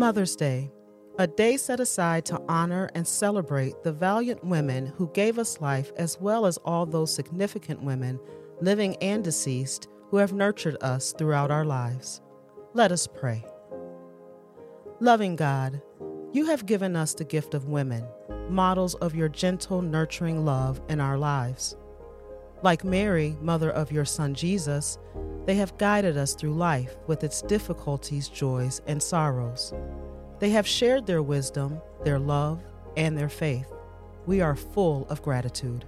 Mother's Day, a day set aside to honor and celebrate the valiant women who gave us life, as well as all those significant women, living and deceased, who have nurtured us throughout our lives. Let us pray. Loving God, you have given us the gift of women, models of your gentle, nurturing love in our lives. Like Mary, mother of your Son Jesus, they have guided us through life with its difficulties, joys, and sorrows. They have shared their wisdom, their love, and their faith. We are full of gratitude.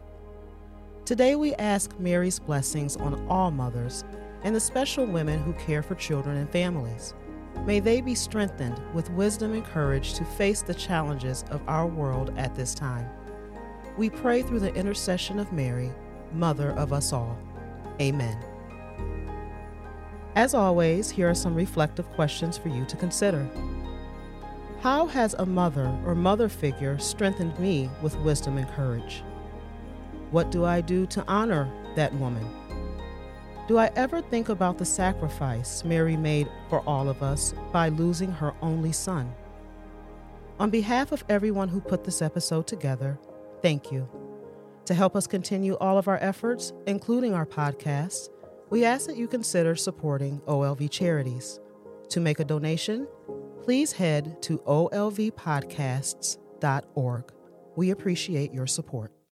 Today, we ask Mary's blessings on all mothers and the special women who care for children and families. May they be strengthened with wisdom and courage to face the challenges of our world at this time. We pray through the intercession of Mary, Mother of us all. Amen. As always, here are some reflective questions for you to consider. How has a mother or mother figure strengthened me with wisdom and courage? What do I do to honor that woman? Do I ever think about the sacrifice Mary made for all of us by losing her only son? On behalf of everyone who put this episode together, thank you. To help us continue all of our efforts, including our podcasts, we ask that you consider supporting OLV charities. To make a donation, please head to olvpodcasts.org. We appreciate your support.